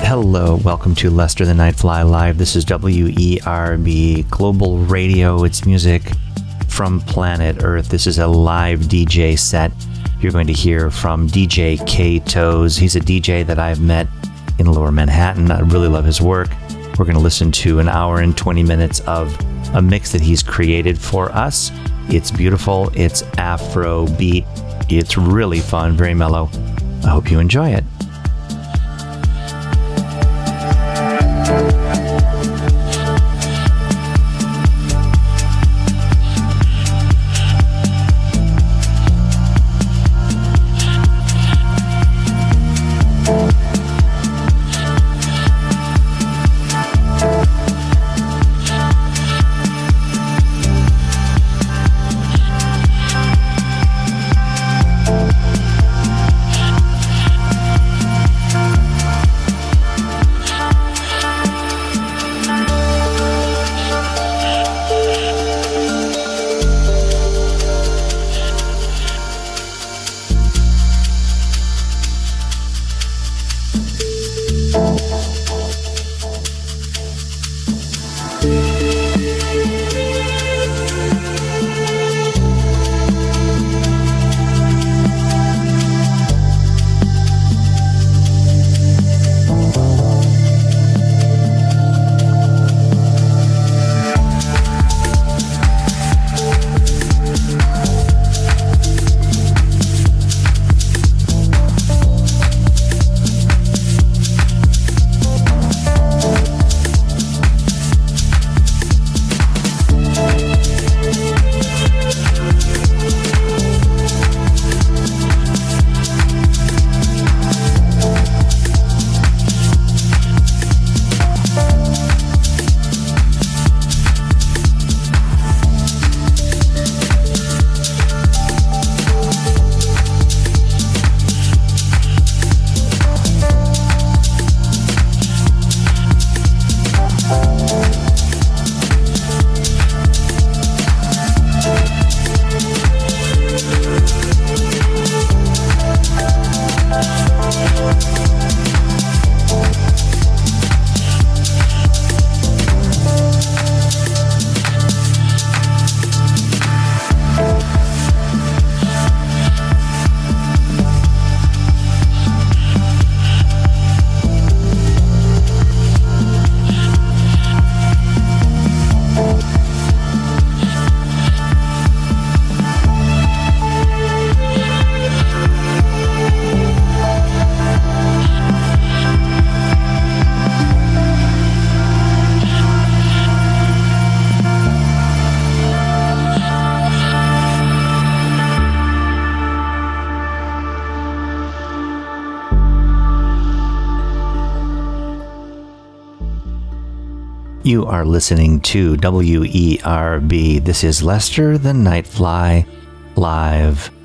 Hello, welcome to Lester the Nightfly Live. This is WERB Global Radio. It's music from planet Earth. This is a live DJ set you're going to hear from DJ Ktose. He's a DJ that I've met in Lower Manhattan. I really love his work. We're going to listen to an hour and 20 minutes of a mix that he's created for us. It's beautiful, it's Afro beat, it's really fun, very mellow. I hope you enjoy it. Are listening to WERB. This is Lester the Nightfly live.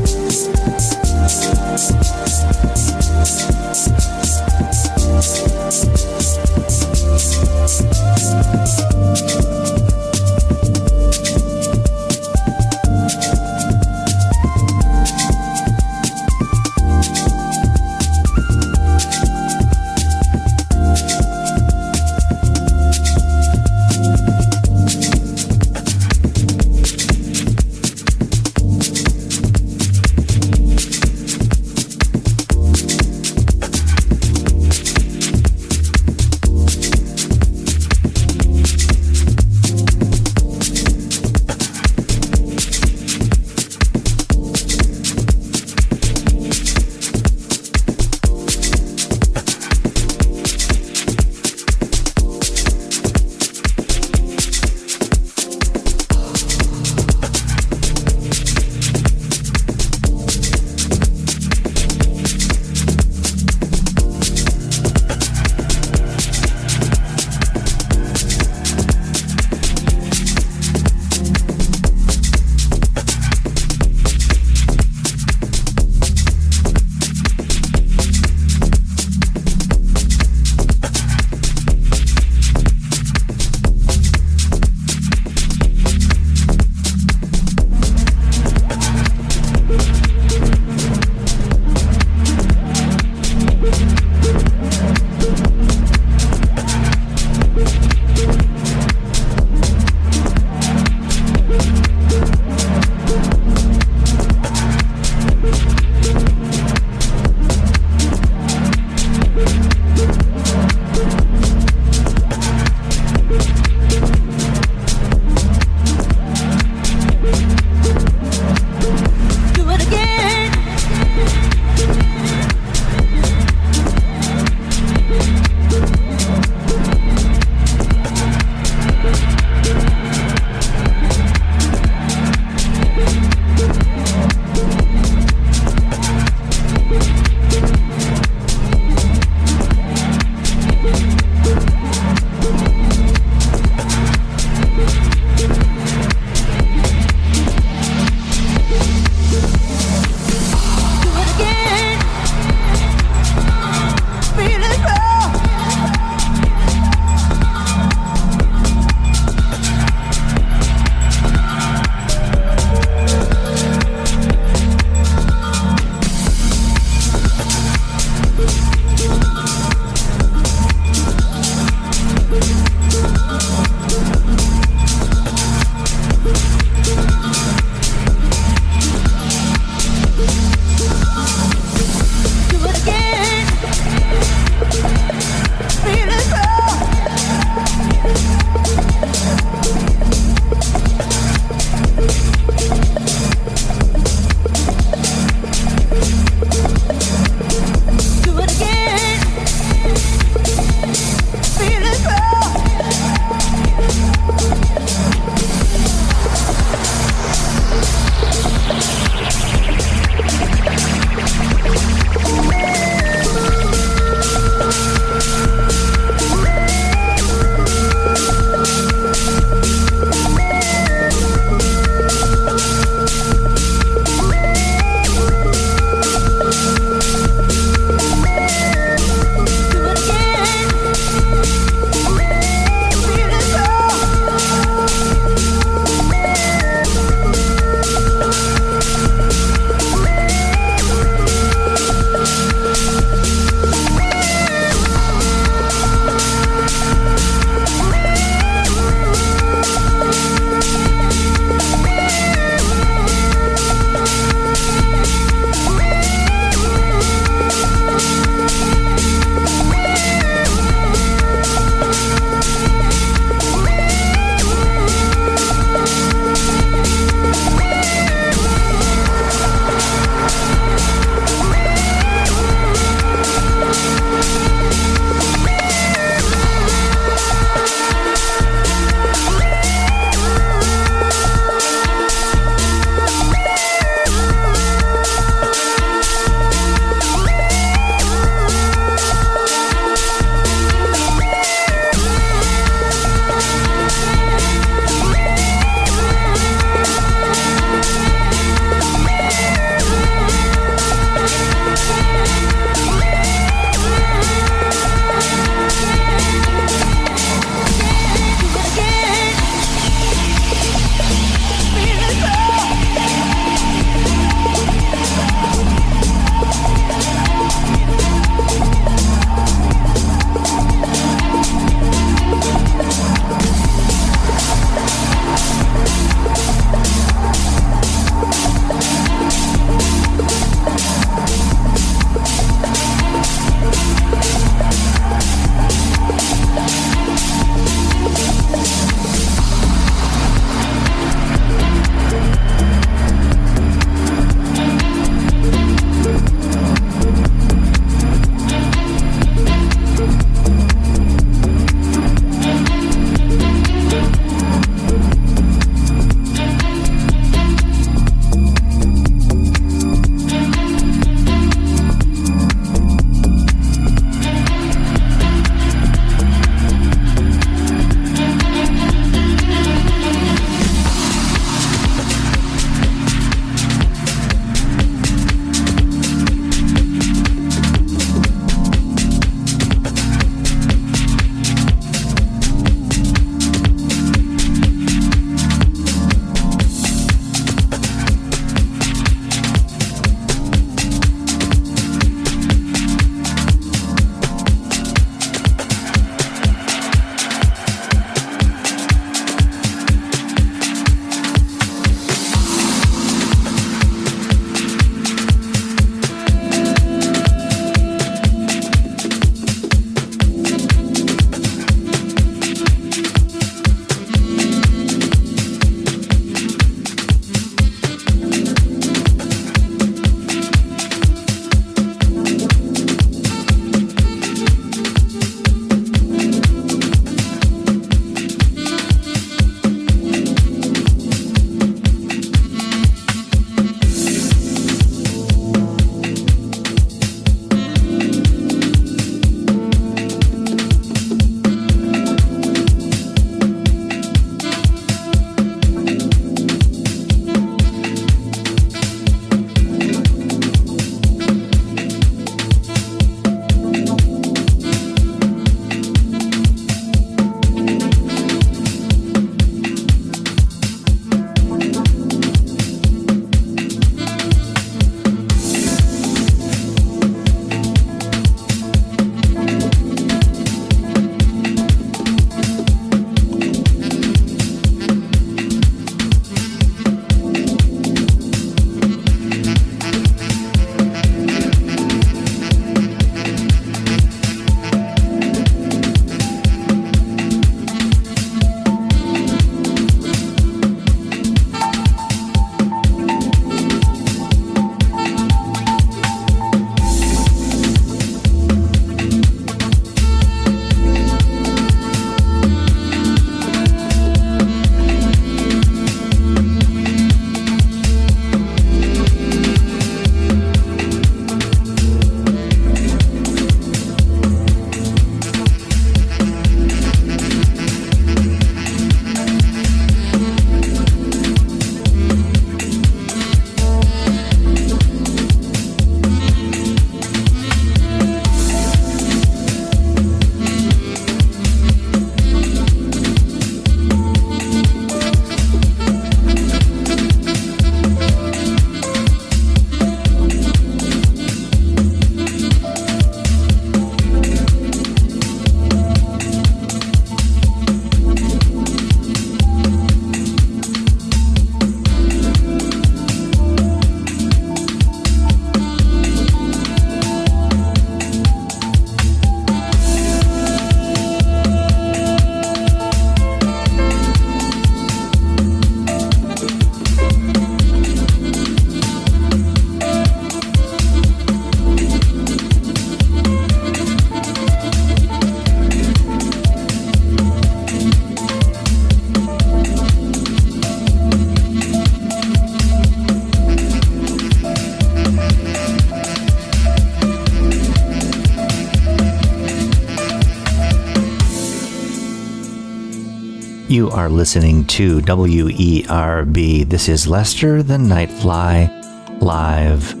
You are listening to WERB. This is Lester the Nightfly live.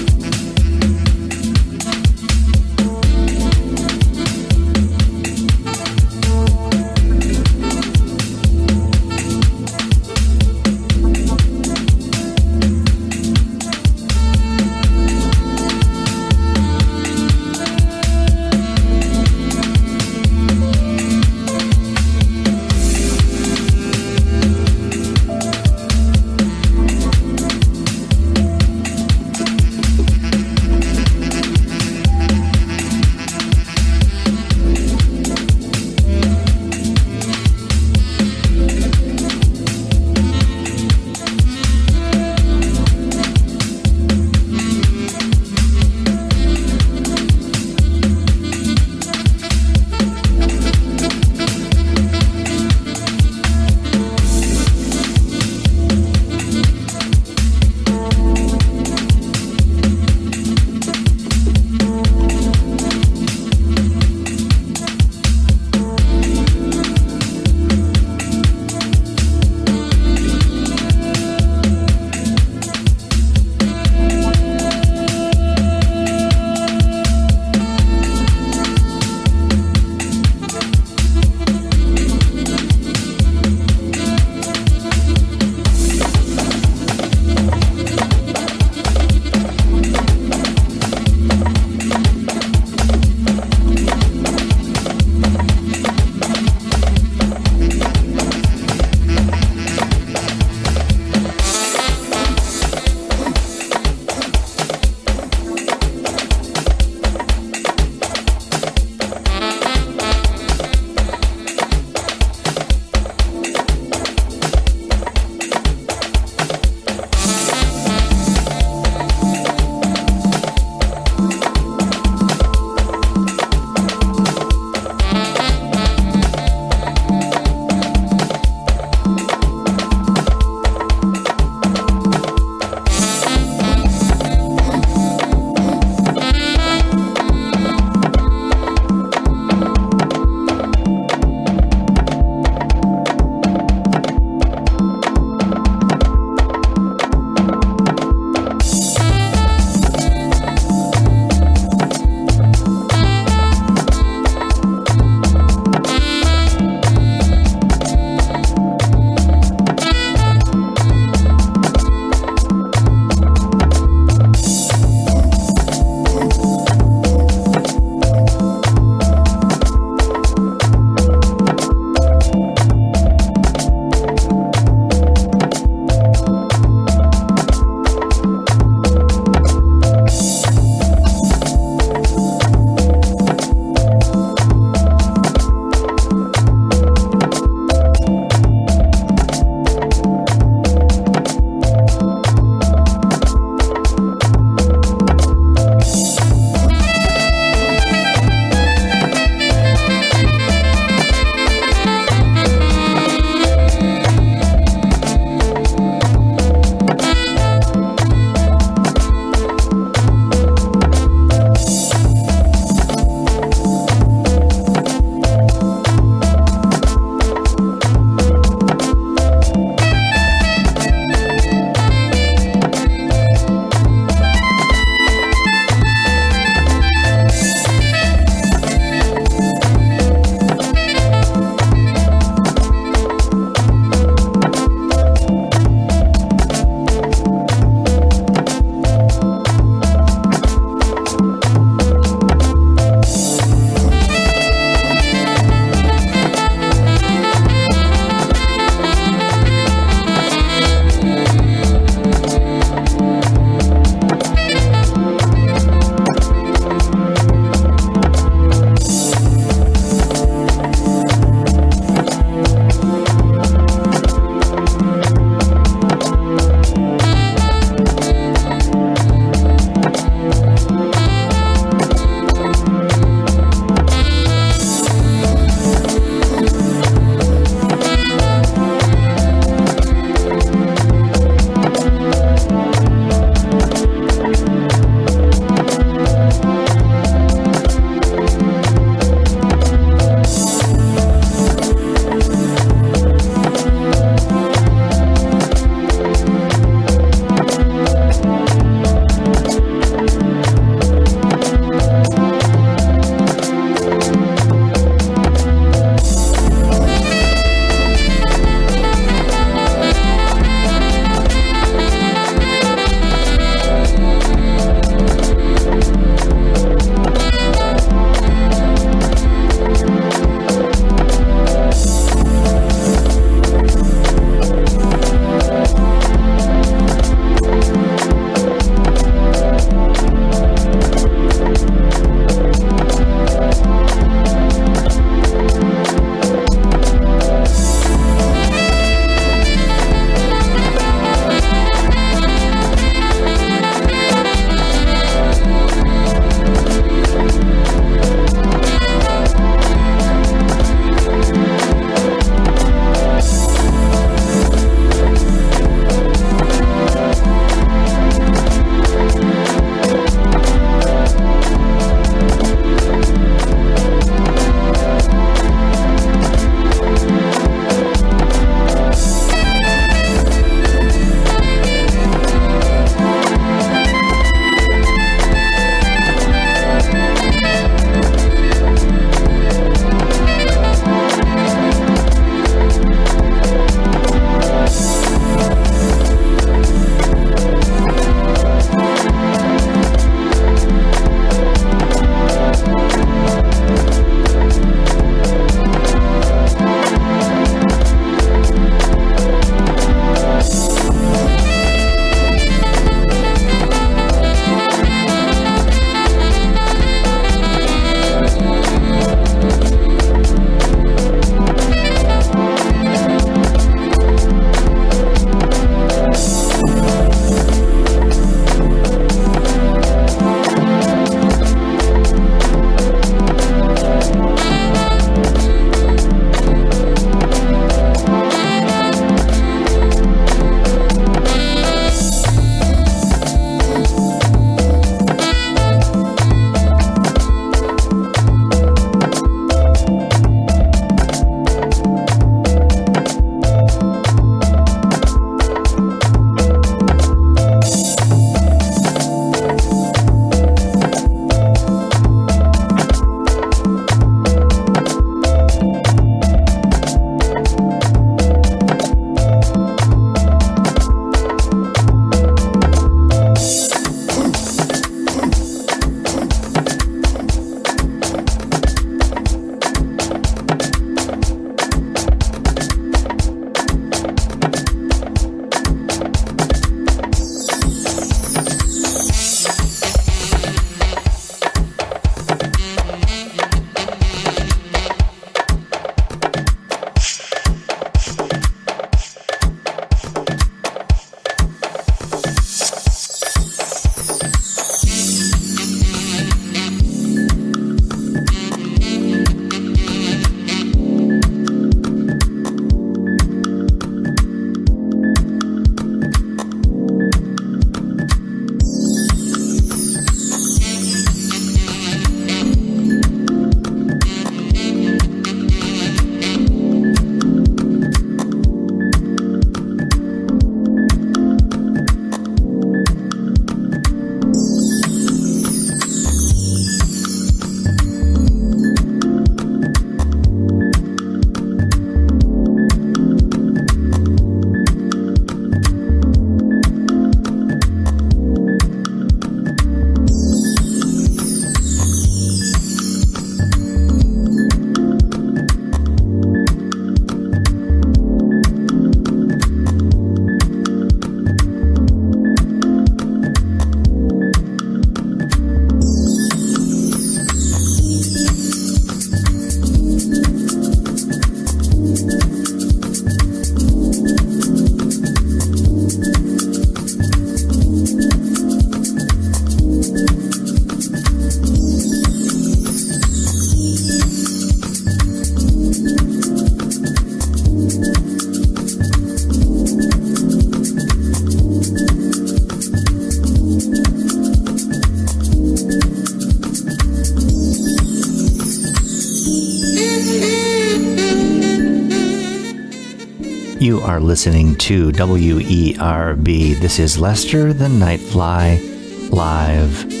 You are listening to WERB. This is Lester the Nightfly live.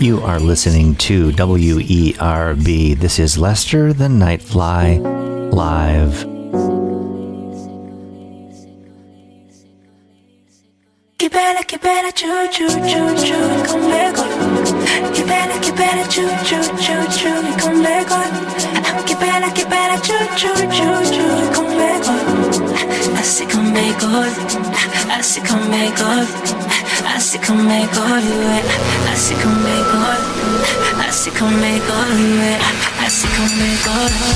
You are listening to WERB. This is Lester the Nightfly live. Che bella, che bella, giù, giù, giù, giù, con me Che bella, che bella, giù, giù, giù, giù, con me Che bella, che bella, giù, giù, giù, giù, con me Así Así qu'on est gorille, así qu'on est gorille, así qu'on est gorille, make all est gorille.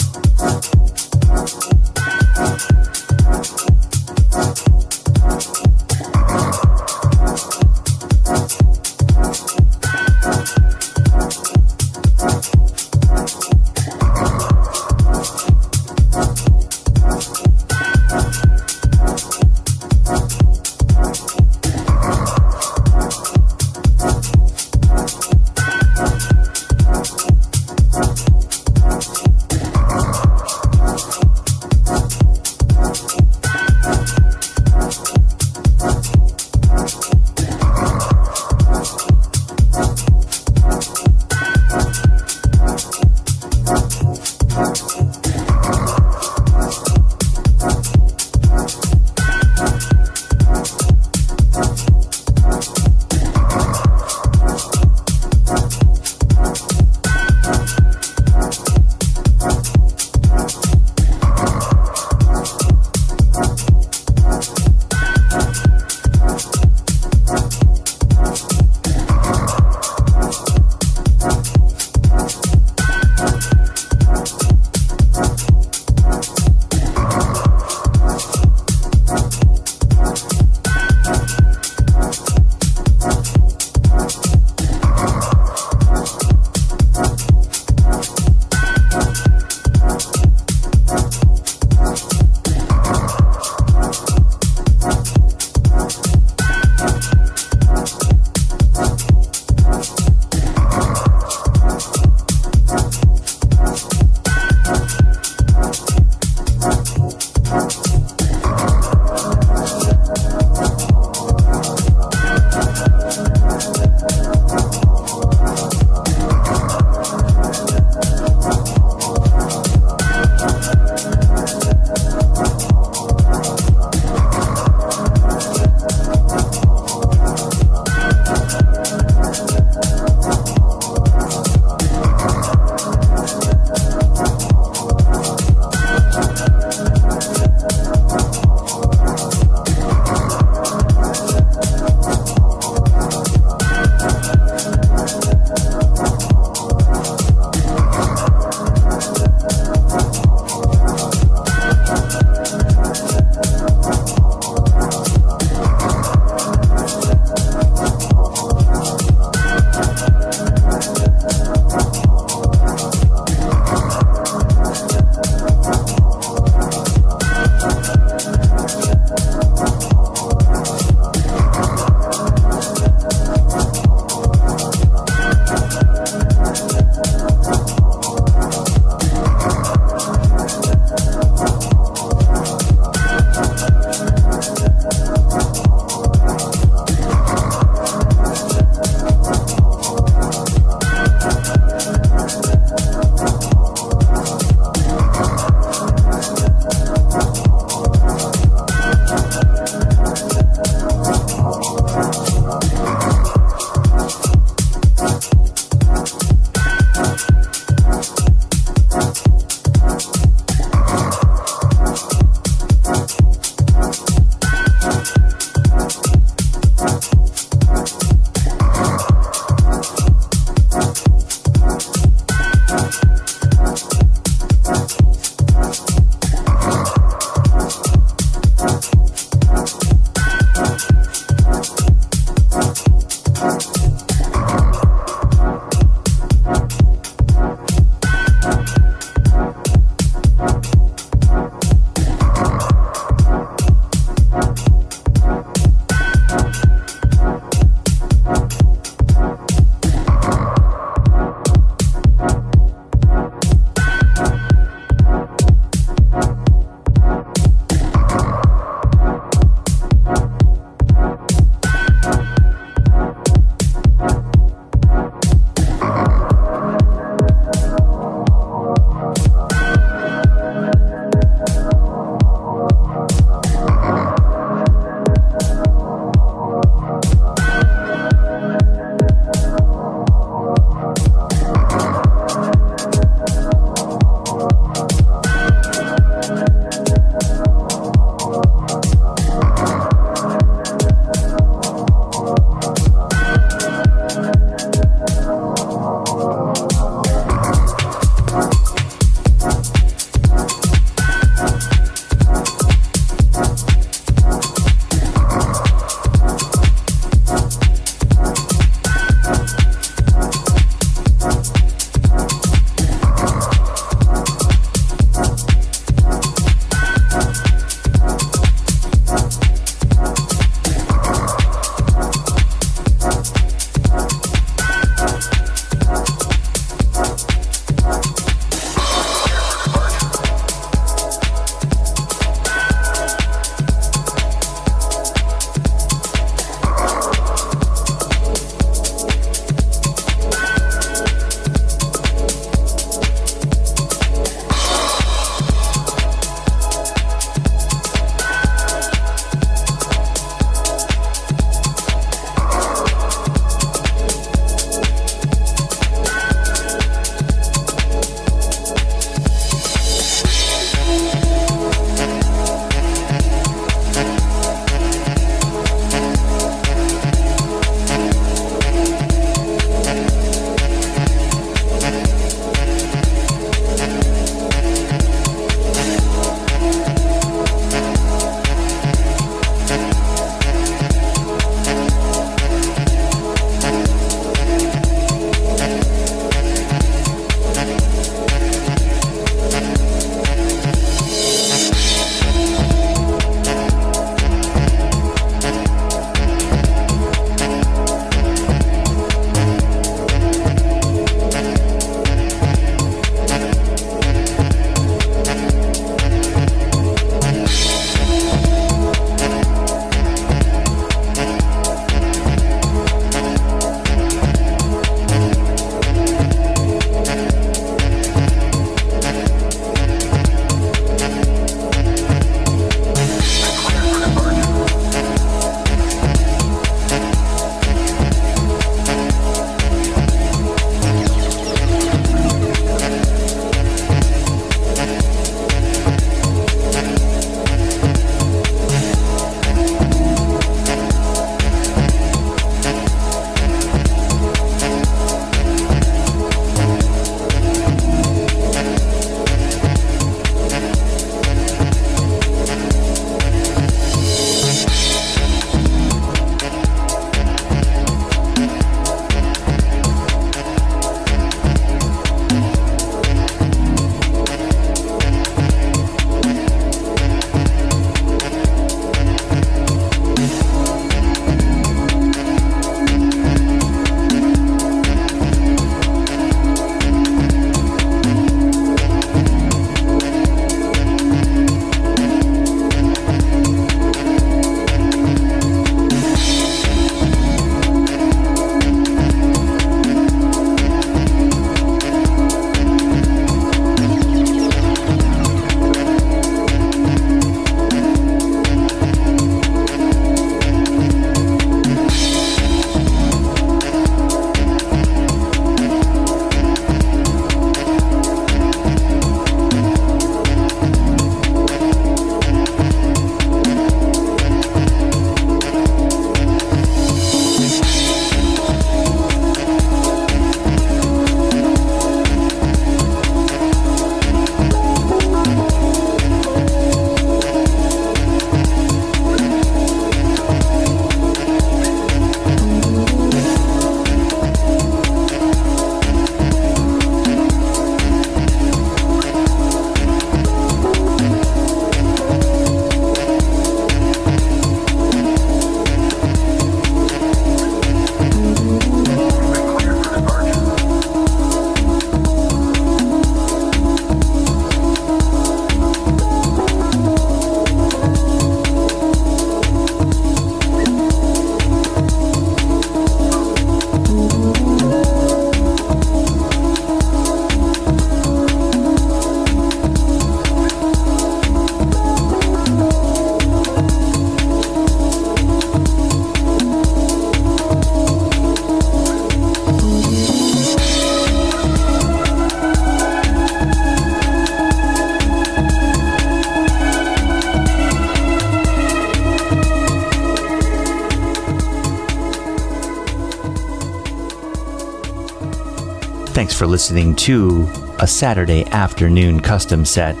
For listening to a Saturday afternoon custom set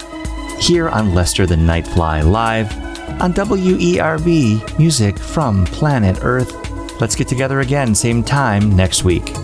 here on Lester the Nightfly Live on WERB Music from Planet Earth. Let's get together again, same time next week.